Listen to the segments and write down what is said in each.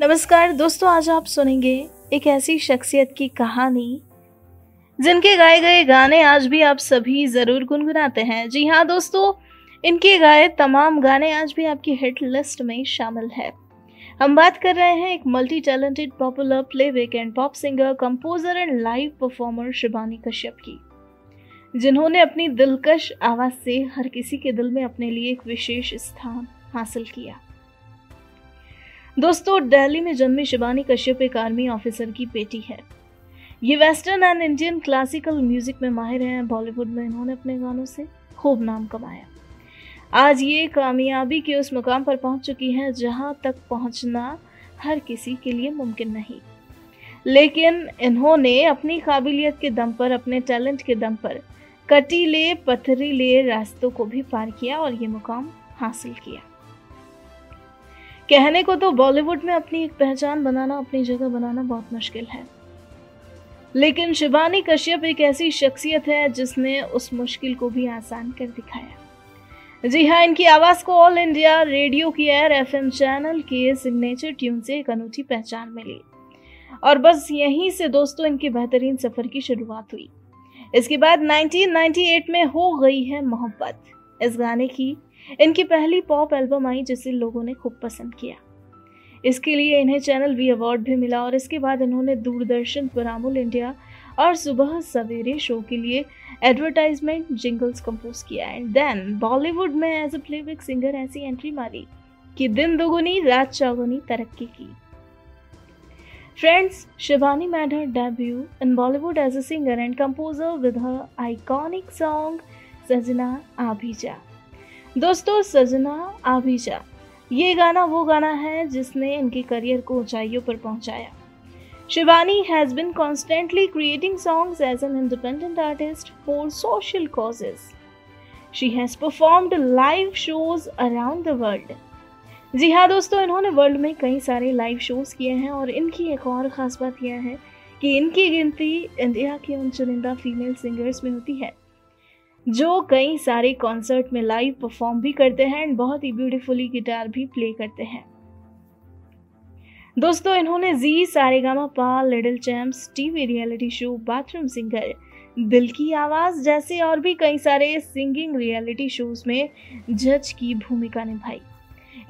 नमस्कार दोस्तों, आज आप सुनेंगे एक ऐसी शख्सियत की कहानी, जिनके गाए गए गाने आज भी आप सभी ज़रूर गुनगुनाते हैं। जी हाँ दोस्तों, इनके गाए तमाम गाने आज भी आपकी हिट लिस्ट में शामिल है। हम बात कर रहे हैं एक multi talented popular playback and pop singer composer and live performer Shibani Kashyap की, जिन्होंने अपनी दिलकश आवाज़ से हर किसी के दिल में अपने लिए एक विशेष स्थान हासिल किया। दोस्तों, दिल्ली में जन्मी शिवानी कश्यप एक आर्मी ऑफिसर की बेटी है। ये western and Indian classical music में माहिर हैं। बॉलीवुड में इन्होंने अपने गानों से खूब नाम कमाया। आज ये कामयाबी के उस मुकाम पर पहुँच चुकी हैं, जहाँ तक पहुँचना हर किसी के लिए मुमकिन नहीं। लेकिन इन्होंने अपनी काबिलियत के दम पर, अपने टैलेंट के दम पर कटीले पथरीले रास्तों को भी पार किया और ये मुकाम हासिल किया। कहने को तो बॉलीवुड में अपनी एक पहचान बनाना, अपनी जगह बनाना बहुत मुश्किल है। लेकिन शिवानी कश्यप एक ऐसी शख्सियत है जिसने उस मुश्किल को भी आसान कर दिखाया। जी हाँ इनकी आवाज़ को ऑल इंडिया रेडियो की एयर एफएम चैनल के सिग्नेचर ट्यून से एक अनूठी पहचान मिली। और बस यहीं से दोस्तों, इनके बेहतरीन सफ़र की शुरुआत हुई। इसके बाद 1998 में हो गई है मोहब्बत। इस गाने की इनकी पहली पॉप एल्बम आई जिसे लोगों ने खूब पसंद किया। इसके लिए इन्हें चैनल वी अवार्ड भी मिला और इसके बाद इन्होंने दूरदर्शन पर अमूल इंडिया और सुबह सवेरे शो के लिए एडवर्टाइजमेंट जिंगल्स कंपोज किया एंड देन बॉलीवुड में एज अ प्लेबैक सिंगर ऐसी एंट्री मारी कि दिन दोगुनी, रात चौगुनी तरक्की की। Friends Shivani made her debut in Bollywood as a singer and composer with her iconic song Sajna Aa Bhi Ja. दोस्तों, सजना, आभिजा, ये गाना वो गाना है जिसने इनके करियर को ऊंचाइयों पर पहुँचाया। Shivani has been constantly creating songs as an independent artist for social causes she has performed live shows around the world जी हाँ दोस्तों, इन्होंने वर्ल्ड में कई सारे लाइव शोज़ किए हैं और इनकी एक और ख़ास बात यह है कि इनकी गिनती इंडिया के उन चुनिंदा फीमेल सिंगर्स में होती है। जो कई सारे कॉन्सर्ट में लाइव परफॉर्म भी करते हैं एंड बहुत ही ब्यूटीफुली गिटार भी प्ले करते हैं। दोस्तों, इन्होंने Zee Sa Re Ga Ma Pa little champs TV reality show bathroom singer दिल की आवाज़ जैसे और भी कई सारे सिंगिंग रियलिटी शोज़ में जज की भूमिका निभाई।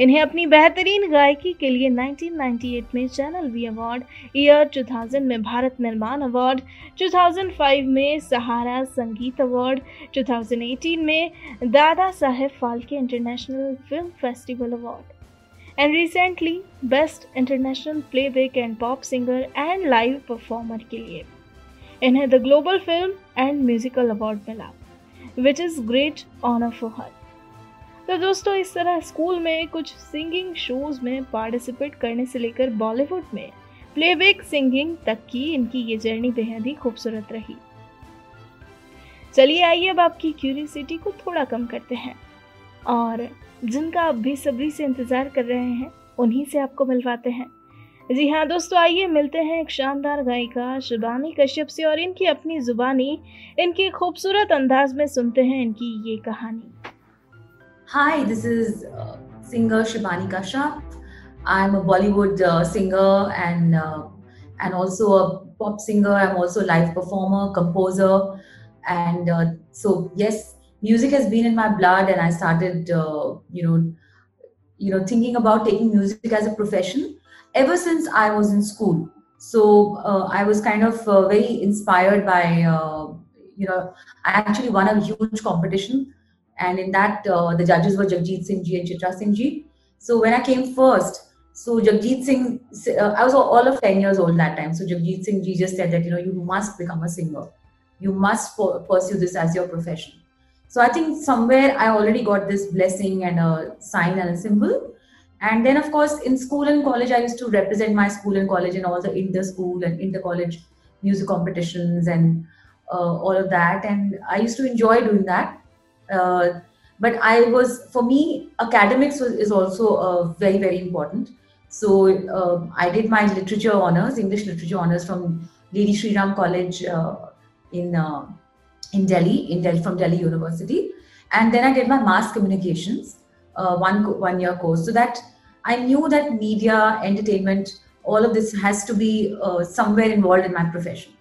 इन्हें अपनी बेहतरीन गायकी के लिए 1998 में चैनल वी अवार्ड, ईयर 2000 में भारत निर्माण अवार्ड 2005 में सहारा संगीत अवार्ड 2018 में Dada Saheb Phalke international film festival award. And recently best international playback and pop singer and live performer के लिए। इन्हें the global film and musical award मिला which is great honour for her तो दोस्तों, इस तरह school में कुछ सिंगिंग शोज़ में पार्टिसिपेट करने से लेकर बॉलीवुड में प्लेबैक सिंगिंग तक की इनकी ये जर्नी बेहद ही खूबसूरत रही। चलिए आइए अब आपकी क्यूरियसिटी को थोड़ा कम करते हैं। और जिनका आप बेसब्री से इंतज़ार कर रहे हैं, उन्हीं से आपको मिलवाते हैं। जी हाँ दोस्तों, आइए मिलते हैं एक शानदार गायिका शिबानी कश्यप से और इनकी अपनी जुबानी इनके खूबसूरत अंदाज में सुनते हैं इनकी ये कहानी। Hi, this is uh, singer Shibani Kashyap. I'm a Bollywood uh, singer and uh, and also a pop singer. I'm also a live performer, composer, and uh, so yes, music has been in my blood. And I started, uh, you know, you know, thinking about taking music as a profession ever since I was in school. So uh, I was kind of very inspired by, you know, I actually won a huge competition and in that uh, the judges were Jagjit Singh Ji and Chitra Singh Ji. So when I came first, so Jagjit Singh, uh, I was all of 10 years old that time. So Jagjit Singh Ji just said that, you know, you must become a singer. You must pursue this as your profession. So I think somewhere I already got this blessing and a sign and a symbol. And then, of course, in school and college, I used to represent my school and college in all the inter-school and inter-college music competitions and uh, all of that. And I used to enjoy doing that. Uh, but I was, for me, academics was, is also uh, very, very important. So uh, I did my literature honors, English literature honors from Lady Sri Ram College uh, in uh, in Delhi, in Delhi from Delhi University, and then I did my mass communications, uh, one one year course. So that I knew that media, entertainment, all of this has to be somewhere involved in my profession.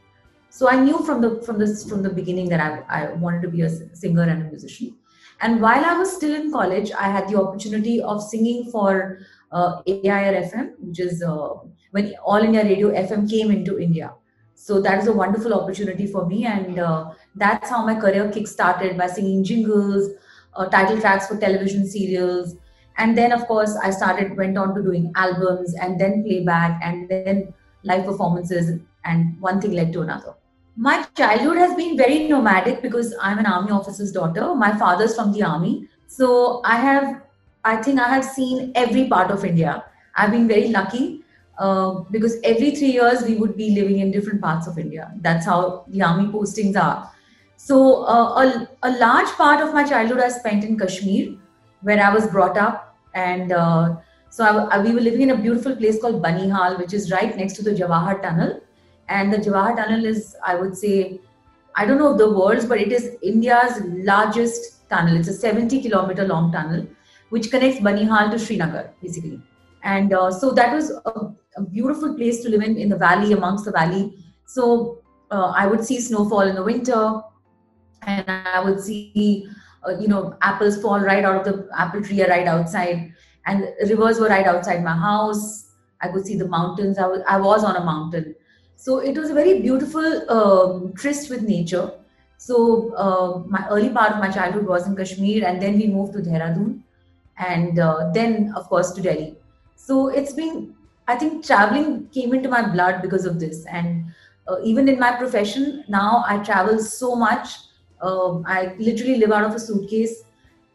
So I knew from the from the from the beginning that I, I wanted to be a singer and a musician. And while I was still in college, I had the opportunity of singing for uh, AIR FM, which is uh, when All India Radio FM came into India. So that is a wonderful opportunity for me, and uh, that's how my career kick-started by singing jingles, uh, title tracks for television serials, and then of course I started went on to doing albums and then playback and then live performances, and one thing led to another. My childhood has been very nomadic because I'm an army officer's daughter. My father's from the army, so I have, I think I have seen every part of India. I've been very lucky uh, because every three years we would be living in different parts of India. That's how the army postings are. So uh, a, a large part of my childhood I spent in Kashmir, where I was brought up, and uh, so I, I, we were living in a beautiful place called Banihal, which is right next to the Jawahar Tunnel. And the Jawahar Tunnel is, I would say, I don't know the world's, but it is India's largest tunnel. It's a 70 kilometer long tunnel, which connects Banihal to Srinagar, basically. And uh, so that was a, a beautiful place to live in in the valley amongst the valley so uh, i would see snowfall in the winter and i would see uh, you know apples fall right out of the apple tree right outside and rivers were right outside my house i could see the mountains i was, I was on a mountain so it was a very beautiful um, tryst with nature so uh, my early part of my childhood was in kashmir and then we moved to dehradun and uh, then of course to delhi so it's been I think traveling came into my blood because of this. And uh, even in my profession, now I travel so much. Uh, I literally live out of a suitcase.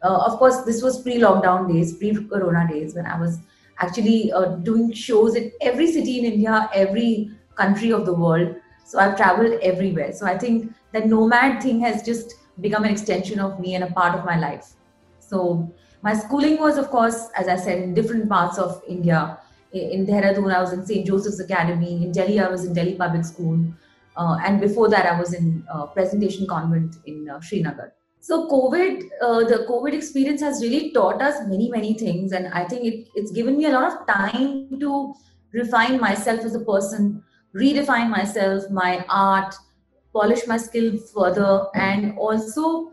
Uh, of course, this was pre lockdown days, pre corona days, when I was actually uh, doing shows in every city in India, every country of the world. So I've traveled everywhere. So I think that nomad thing has just become an extension of me and a part of my life. So my schooling was, of course, as I said, in different parts of India in Dehradun, I was in St. Joseph's Academy. In Delhi, I was in Delhi Public School. Uh, and before that, I was in uh, Presentation Convent in uh, Srinagar. So COVID, uh, the COVID experience has really taught us many, many things. And I think it, it's given me a lot of time to refine myself as a person, redefine myself, my art, polish my skill further, and also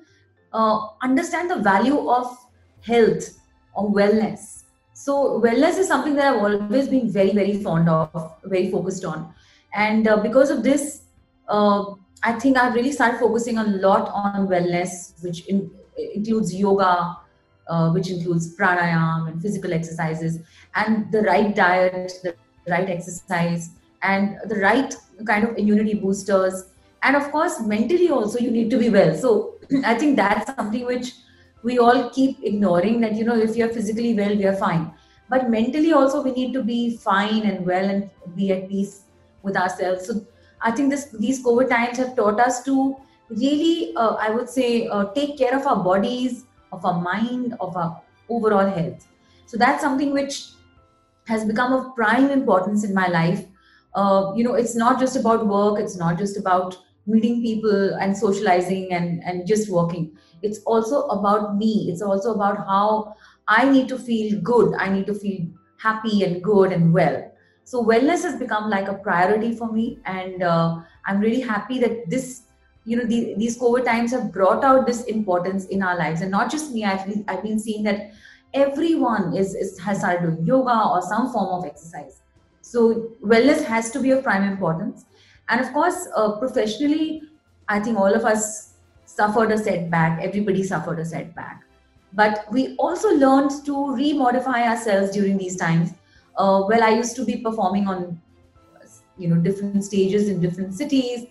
uh, understand the value of health or wellness so wellness is something that I've always been very, very fond of, very focused on. And uh, because of this, uh, I think I've really started focusing a lot on wellness, which in, includes yoga, uh, which includes pranayam and physical exercises, and the right diet, the right exercise, and the right kind of immunity boosters. And of course, mentally also, you need to be well. So I think that's something which we all keep ignoring that you know if you're physically well we are fine but mentally also we need to be fine and well and be at peace with ourselves so i think this these covid times have taught us to really uh, i would say uh, take care of our bodies of our mind of our overall health so that's something which has become of prime importance in my life uh, you know it's not just about work it's not just about meeting people and socializing and and just working. It's also about me. It's also about how i need to feel good. I need to feel happy and good and well. So wellness has become like a priority for me and uh, i'm really happy that this you know the, these covid times have brought out this importance in our lives. And not just me i've I've been seeing that everyone is, is has started doing yoga or some form of exercise so wellness has to be of prime importance and of course uh, professionally i think all of us suffered a setback, everybody suffered a setback. But we also learned to remodify ourselves during these times. Uh, well, I used to be performing on, you know, different stages in different cities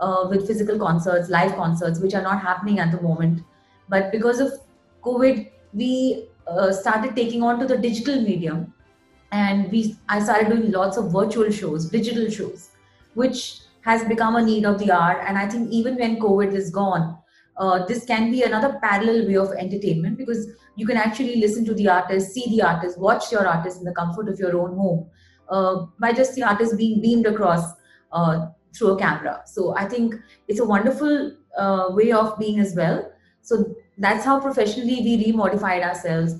uh, with physical concerts, live concerts, which are not happening at the moment. But because of COVID, we uh, started taking on to the digital medium, and we I started doing lots of virtual shows, digital shows, which has become a need of the hour. And I think even when COVID is gone, uh, this can be another parallel way of entertainment because you can actually listen to the artist, see the artist, watch your artist in the comfort of your own home uh, by just the artist being beamed across uh, through a camera. So I think it's a wonderful uh, way of being as well. So that's how professionally we remodified ourselves.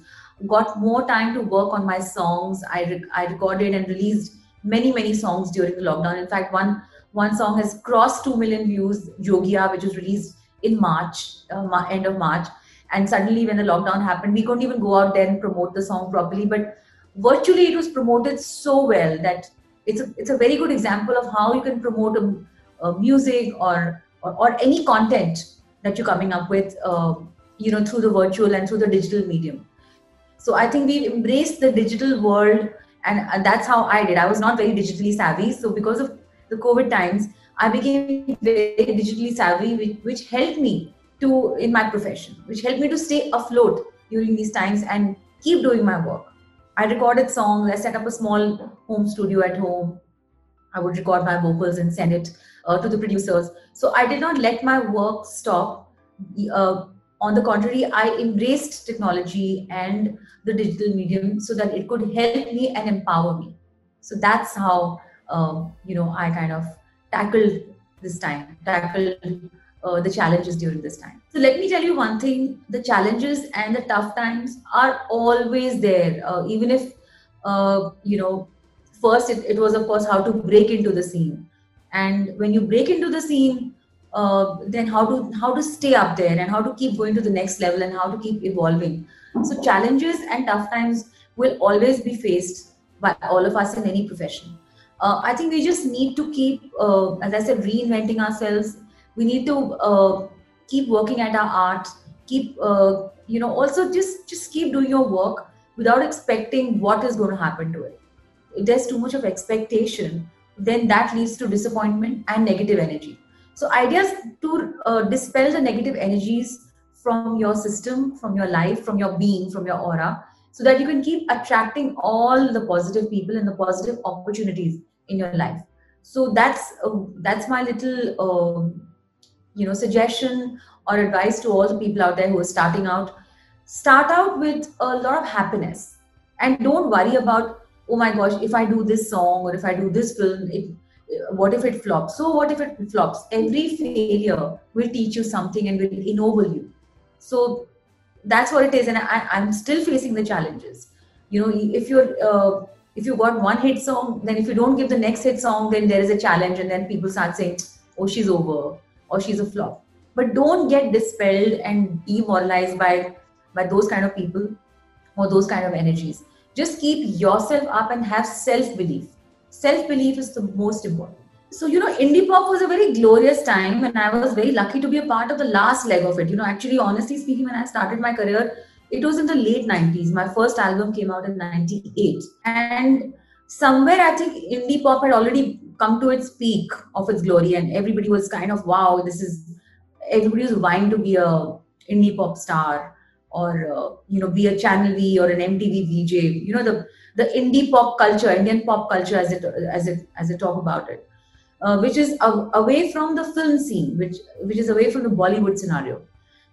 Got more time to work on my songs. I, re- I recorded and released many, many songs during the lockdown. In fact, one one song has crossed 2 million views, Jogia, which was released in March, uh, end of March. And suddenly, when the lockdown happened, we couldn't even go out there and promote the song properly. But virtually, it was promoted so well that it's a, it's a very good example of how you can promote a, a music or, or, or any content that you're coming up with, uh, you know, through the virtual and through the digital medium. So I think we've embraced the digital world, and, and that's how I did. I was not very digitally savvy, so because of the COVID times, I became very digitally savvy, which, which helped me to in my profession, which helped me to stay afloat during these times and keep doing my work. I recorded songs. I set up a small home studio at home. I would record my vocals and send it uh, to the producers. So I did not let my work stop. Uh, on the contrary, I embraced technology and the digital medium so that it could help me and empower me. So that's how um, you know I kind of tackled this time, tackled uh, the challenges during this time. So let me tell you one thing: the challenges and the tough times are always there. Uh, even if uh, you know, first it, it was of course how to break into the scene, and when you break into the scene, uh, then how to how to stay up there and how to keep going to the next level and how to keep evolving. So challenges and tough times will always be faced by all of us in any profession. Uh, I think we just need to keep, uh, as I said, reinventing ourselves we need to uh, keep working at our art keep uh, you know also just just keep doing your work without expecting what is going to happen to it if there's too much of expectation then that leads to disappointment and negative energy so ideas to uh, dispel the negative energies from your system from your life from your being from your aura so that you can keep attracting all the positive people and the positive opportunities in your life. So that's uh, that's my little um, you know suggestion or advice to all the people out there who are starting out. Start out with a lot of happiness and don't worry about oh my gosh if i do this song or if i do this film it what if it flops? So what if it flops? Every failure will teach you something and will ennoble you. So that's what it is. And I, i'm still facing the challenges. You know if you're uh, if you got one hit song then if you don't give the next hit song then there is a challenge and then people start saying oh she's over or she's a flop. But don't get dispelled and demoralized by by those kind of people or those kind of energies. Just keep yourself up and have self belief self belief is the most important. So you know indie pop was a very glorious time and i was very lucky to be a part of the last leg of it. You know actually honestly speaking when i started my career it was in the late 90s my first album came out in 98 and somewhere i think indie pop had already come to its peak of its glory and everybody was kind of wow this is everybody was vying to be a indie pop star or uh, you know be a channel v or an mtv vj you know the the indie pop culture indian pop culture as it as it as it talk about it uh, which is a, away from the film scene which which is away from the bollywood scenario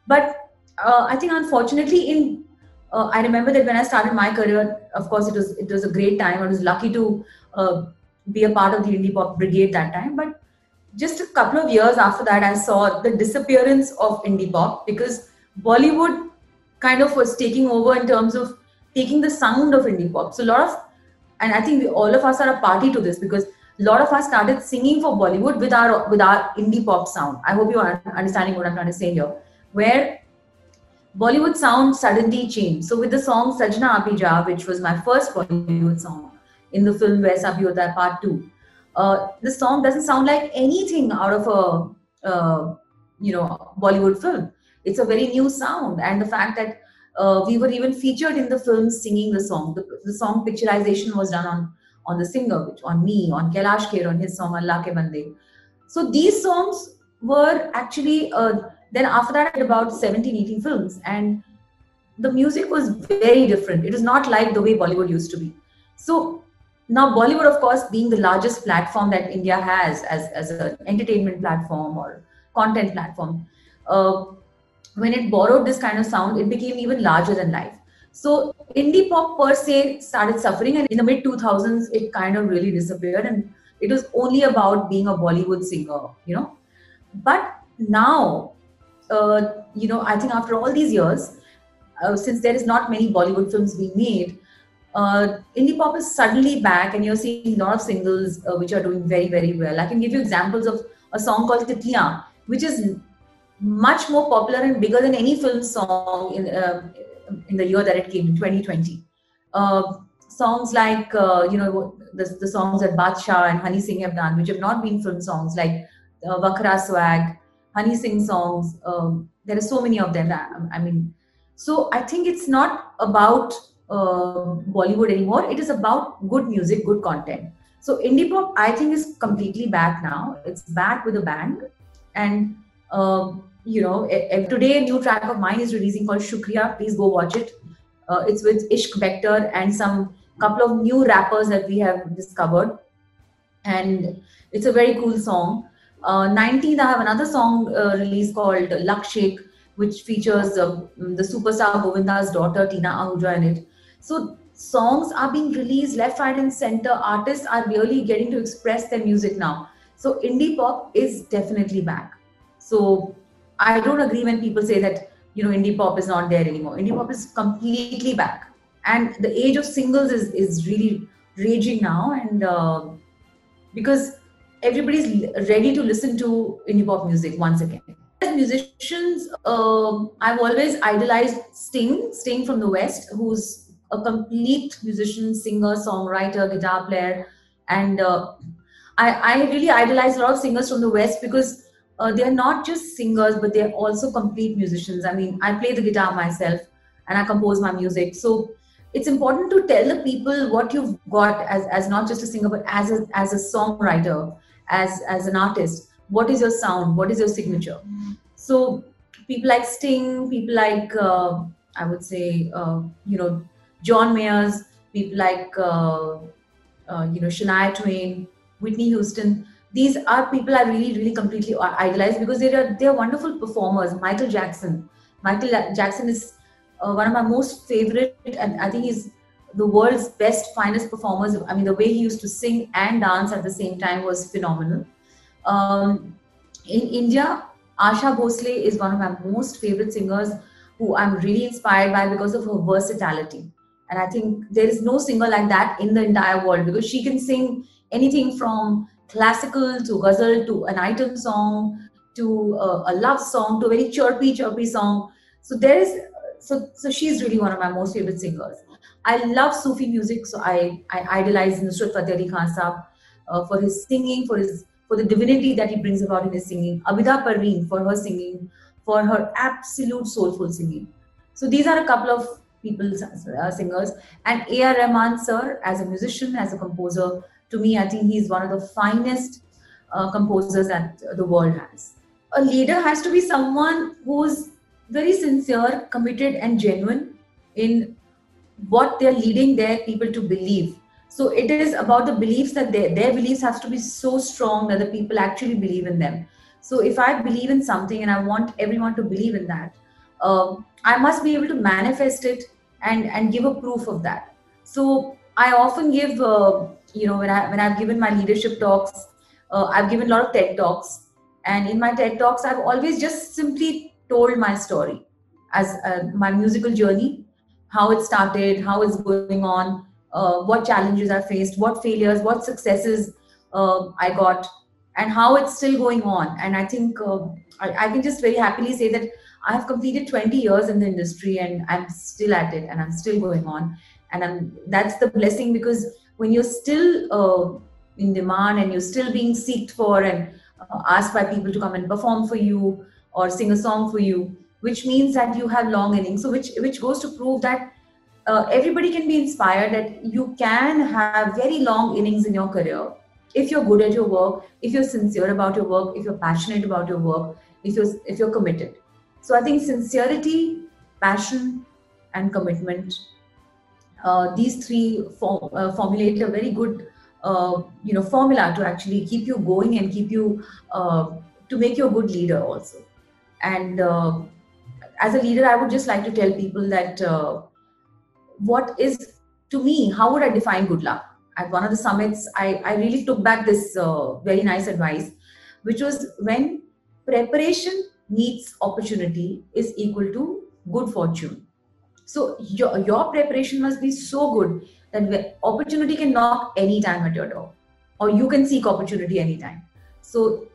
but uh, i think unfortunately in uh, i remember that when i started my career of course it was it was a great time i was lucky to uh, be a part of the indie pop brigade that time. But just a couple of years after that, I saw the disappearance of indie pop because Bollywood kind of was taking over in terms of taking the sound of indie pop. So a lot of, and I think we, all of us are a party to this because a lot of us started singing for Bollywood with our with our indie pop sound. I hope you are understanding what I'm trying to say here, where Bollywood sound suddenly changed. So with the song Sajna Abhi which was my first Bollywood song, in the film Vaisa Bhi Hota Part 2. Uh, the song doesn't sound like anything out of a uh, you know Bollywood film. It's a very new sound, and the fact that uh, we were even featured in the film singing the song. The, the, song picturization was done on on the singer, which on me, on Kailash Kher, on his song Allah Ke Bande. So these songs were actually uh, then after that I about 17, 18 films, and the music was very different. It is not like the way Bollywood used to be. So now bollywood of course being the largest platform that india has as, as an entertainment platform or content platform uh, when it borrowed this kind of sound it became even larger than life so indie pop per se started suffering and in the mid 2000s it kind of really disappeared and it was only about being a bollywood singer you know but now uh, you know i think after all these years uh, since there is not many Bollywood films being made, uh, indie pop is suddenly back, and you're seeing a lot of singles uh, which are doing very, very well. I can give you examples of a song called Titliyan, which is much more popular and bigger than any film song in uh, in the year that it came in 2020. Uh, songs like uh, you know the, the songs that Badshah and Honey Singh have done, which have not been film songs, like uh, Vakhra Swag, Honey Singh songs. Um, there are so many of them. I, I mean, so I think it's not about uh, Bollywood anymore. It is about good music, good content. So indie pop, I think, is completely back now. It's back with a bang, and uh, you know, today a new track of mine is releasing called Shukriya. Please go watch it. Uh, it's with Ishq Bector and some couple of new rappers that we have discovered, and it's a very cool song. Uh, 19th, I have another song uh, released called Luck Shake, which features uh, the superstar Govinda's daughter Tina Ahuja in it. So songs are being released left, right, and center. Artists are really getting to express their music now. So indie pop is definitely back. So I don't agree when people say that you know indie pop is not there anymore. Indie pop is completely back, and the age of singles is is really raging now, and uh, because everybody's ready to listen to indie pop music once again. As musicians, uh, I've always idolized Sting, Sting from the West, who's a complete musician, singer, songwriter, guitar player, and uh, I, I really idolize a lot of singers from the West because uh, they're not just singers, but they're also complete musicians. I mean, I play the guitar myself and I compose my music. So it's important to tell the people what you've got as, as not just a singer, but as a, as a songwriter, as, as an artist. What is your sound? What is your signature? So people like Sting, people like, uh, I would say, uh, you know, John Mayers, people like, uh, uh, you know, Shania Twain, Whitney Houston these are people I really, really completely idolize because they are they are wonderful performers. Michael Jackson, Michael Jackson is uh, one of my most favorite, and I think he's the world's best, finest performers. I mean, the way he used to sing and dance at the same time was phenomenal. Um, in India, Asha Bhosle is one of my most favorite singers who I'm really inspired by because of her versatility. And I think there is no singer like that in the entire world because she can sing anything from classical to ghazal to an item song to a, love song to a very chirpy chirpy song. So there is so so she's really one of my most favorite singers. I love sufi music so i i idolize nusrat fateh ali khan Saab, uh, for his singing for his for the divinity that he brings about in his singing. Abida parveen for her singing for her absolute soulful singing. So these are a couple of people uh, singers. And ar rahman sir as a musician as a composer to me, I think he's one of the finest uh, composers that the world has. A leader has to be someone who's very sincere, committed, and genuine in what they're leading their people to believe. So it is about the beliefs that they, their beliefs have to be so strong that the people actually believe in them. So if I believe in something and I want everyone to believe in that, uh, I must be able to manifest it and and give a proof of that. So I often give uh, you know when i when i've given my leadership talks uh, i've given a lot of ted talks. And in my ted talks i've always just simply told my story as uh, my musical journey how it started how it's going on uh, what challenges i faced what failures what successes uh, i got and how it's still going on. And i think uh, I, I can just very happily say that i have completed 20 years in the industry and i'm still at it and i'm still going on. And I'm, that's the blessing because when you're still uh, in demand and you're still being seeked for and uh, asked by people to come and perform for you or sing a song for you, which means that you have long innings. So which which goes to prove that uh, everybody can be inspired that you can have very long innings in your career if you're good at your work, if you're sincere about your work, if you're passionate about your work, if you're if you're committed. So I think sincerity, passion, and commitment these three form, uh, formulate a very good uh, you know formula to actually keep you going and keep you to make you a good leader also. And as a leader i would just like to tell people that what is to me how would i define good luck? At one of the summits i, I really took back this uh, very nice advice which was when preparation meets opportunity is equal to good fortune so your, your preparation must be so good that opportunity can knock anytime at your door. Or you can seek opportunity anytime. So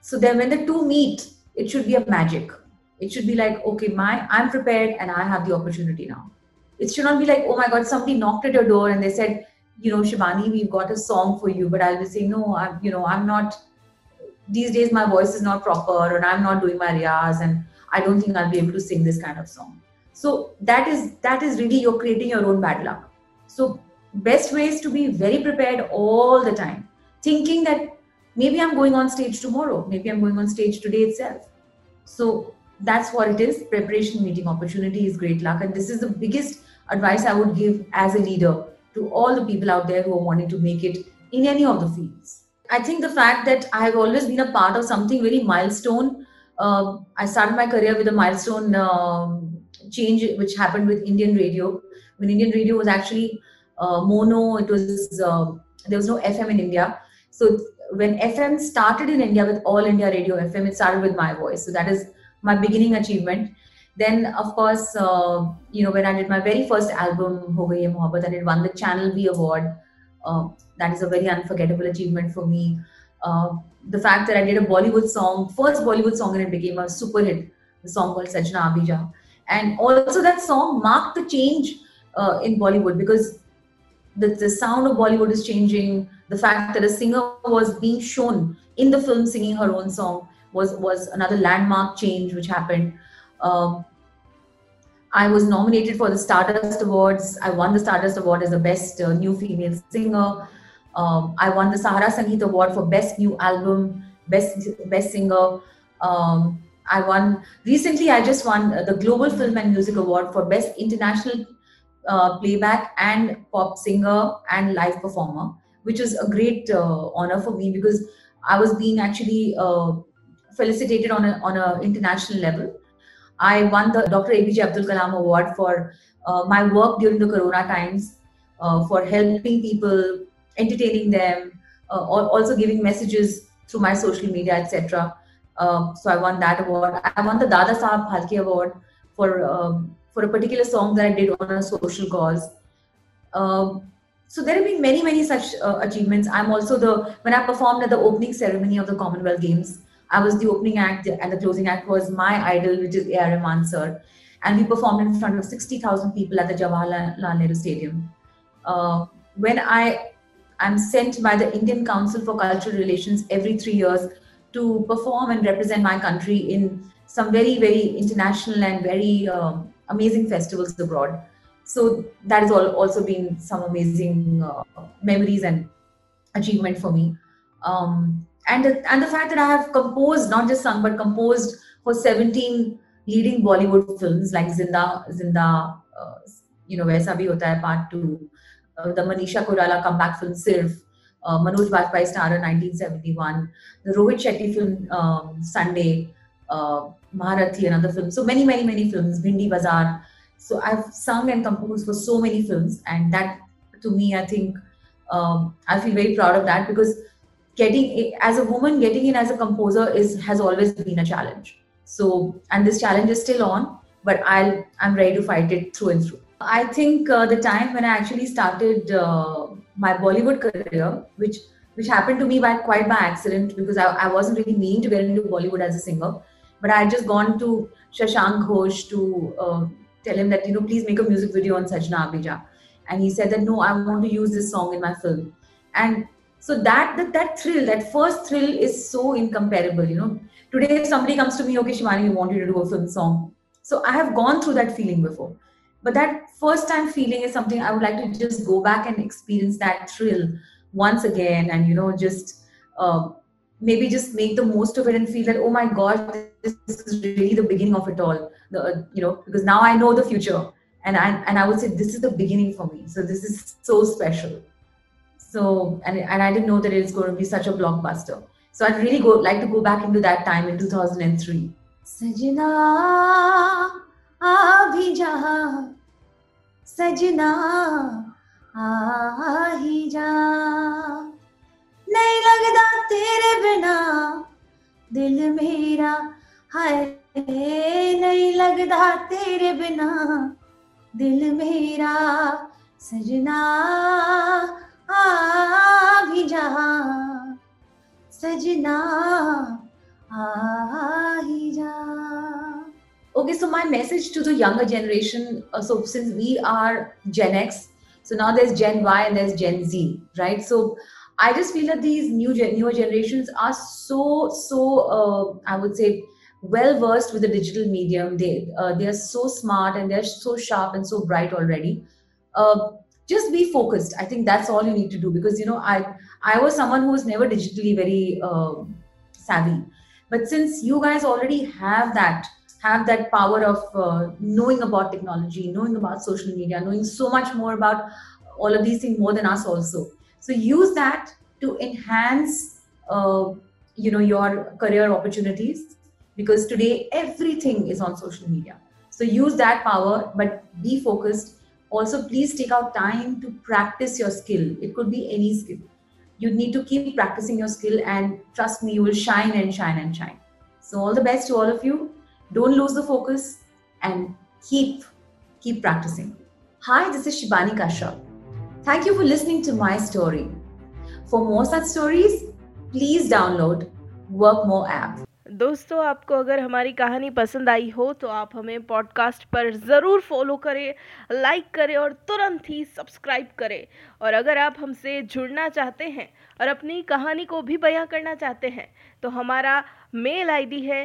so then when the two meet it should be a magic. It should be like okay my i'm prepared and i have the opportunity now. It should not be like oh my god somebody knocked at your door and they said you know shivani we've got a song for you but i'll be saying no i'm you know i'm not these days my voice is not proper and i'm not doing my riyaz and i don't think i'll be able to sing this kind of song so that is that is really you're creating your own bad luck. So best way is to be very prepared all the time thinking that maybe i'm going on stage tomorrow maybe i'm going on stage today itself. So that's what it is. Preparation meeting opportunity is great luck. And this is the biggest advice i would give as a leader to all the people out there who are wanting to make it in any of the fields. I think the fact that I have always been a part of something very milestone. Uh, I started my career with a milestone um, change which happened with Indian radio. When Indian radio was actually uh, mono, it was uh, there was no FM in India. So when FM started in India with All India Radio FM, it started with my voice. So that is my beginning achievement. Then, of course, uh, you know, when I did my very first album, Ho Gayi Mohabbat, and it won the Channel V award. Uh, that is a very unforgettable achievement for me. Uh, the fact that I did a Bollywood song, first Bollywood song, and it became a super hit, the song called Sajna Abhija. And also that song marked the change uh, in Bollywood because the, the sound of Bollywood is changing. The fact that a singer was being shown in the film singing her own song was, was another landmark change which happened. Um, I was nominated for the Stardust Awards. I won the Stardust Award as the best uh, new female singer. Um, I won the Sahara Sangeet Award for Best New Album, Best Best Singer. Um, I won recently. I just won the Global Film and Music Award for Best International uh, Playback and Pop Singer and Live Performer, which is a great uh, honor for me because I was being actually uh, felicitated on a on a international level. I won the Dr. APJ Abdul Kalam Award for uh, my work during the Corona times, uh, for helping people entertaining them, uh, also giving messages through my social media, etc. Um, so I won that award. I won the Dada Sahab Phalke Award for um, for a particular song that I did on a social cause. Um, so there have been many, many such uh, achievements. I'm also the when I performed at the opening ceremony of the Commonwealth Games. I was the opening act, and the closing act was my idol, which is A.R. Rahman sir, and we performed in front of 60,000 people at the Jawaharlal Nehru Stadium. Uh, when I I'm sent by the Indian Council for Cultural Relations every three years to perform and represent my country in some very, very international and very um, amazing festivals abroad. So that has all, also been some amazing uh, memories and achievement for me. Um, and, and the fact that I have composed, not just sung, but composed for 17 leading Bollywood films like Zinda, Zinda, uh, you know, Waisa Bhi Hota Hai Part 2, uh, the Manisha Koirala comeback film Sirf, uh, Manoj Bajpayee in 1971, the Rohit Shetty film um, Sunday, uh, Maharathi, another film. So many, many, many films, Bhindi Bazaar. So I've sung and composed for so many films, and that to me, I think um, I feel very proud of that because getting as a woman getting in as a composer is has always been a challenge. So and this challenge is still on, but I'll I'm ready to fight it through and through. I think uh, the time when I actually started uh, my Bollywood career, which which happened to me by quite by accident because I, I wasn't really meaning to get into Bollywood as a singer, but I had just gone to Shashank Ghosh to uh, tell him that you know please make a music video on Sajna Abhija, and he said that no, I want to use this song in my film, and so that that that thrill, that first thrill, is so incomparable. You know, today if somebody comes to me, okay, Shivani, we want you to do a film song, so I have gone through that feeling before. But that first time feeling is something I would like to just go back and experience that thrill once again and, you know, just. Uh, maybe just make the most of it and feel that oh my god this is really the beginning of it all. The uh, you know because now i know the future and i and i would say this is the beginning for me. So this is so special. So and and i didn't know that it's going to be such a blockbuster. So i'd really go like to go back into that time in 2003 sajna abhi सजना, आ ही जा। नहीं लगता तेरे बिना दिल मेरा है। नहीं लगता तेरे बिना दिल मेरा सजना, आ भी जा। सजना, आ ही जा। Okay so my message to the younger generation uh, so since we are gen x so now there's gen y and there's gen z right? So i just feel that these new newer generations are so so uh, i would say well versed with the digital medium. They uh, they are so smart and they're so sharp and so bright already. Uh, just be focused. I think that's all you need to do because you know i i was someone who was never digitally very uh, savvy. But since you guys already have that have that power of uh, knowing about technology knowing about social media knowing so much more about all of these things more than us also. So use that to enhance uh, you know your career opportunities because today everything is on social media. So use that power but be focused. Also please take out time to practice your skill. It could be any skill. You need to keep practicing your skill and trust me you will shine and shine and shine. So all the best to all of you don't lose the focus and keep keep practicing hi this is shibani kashyap thank you for listening to my story for more such stories please download work more app दोस्तों आपको अगर हमारी कहानी पसंद आई हो तो आप हमें पॉडकास्ट पर ज़रूर फॉलो करें लाइक करें और तुरंत ही सब्सक्राइब करें और अगर आप हमसे जुड़ना चाहते हैं और अपनी कहानी को भी बयां करना चाहते हैं तो हमारा मेल आईडी है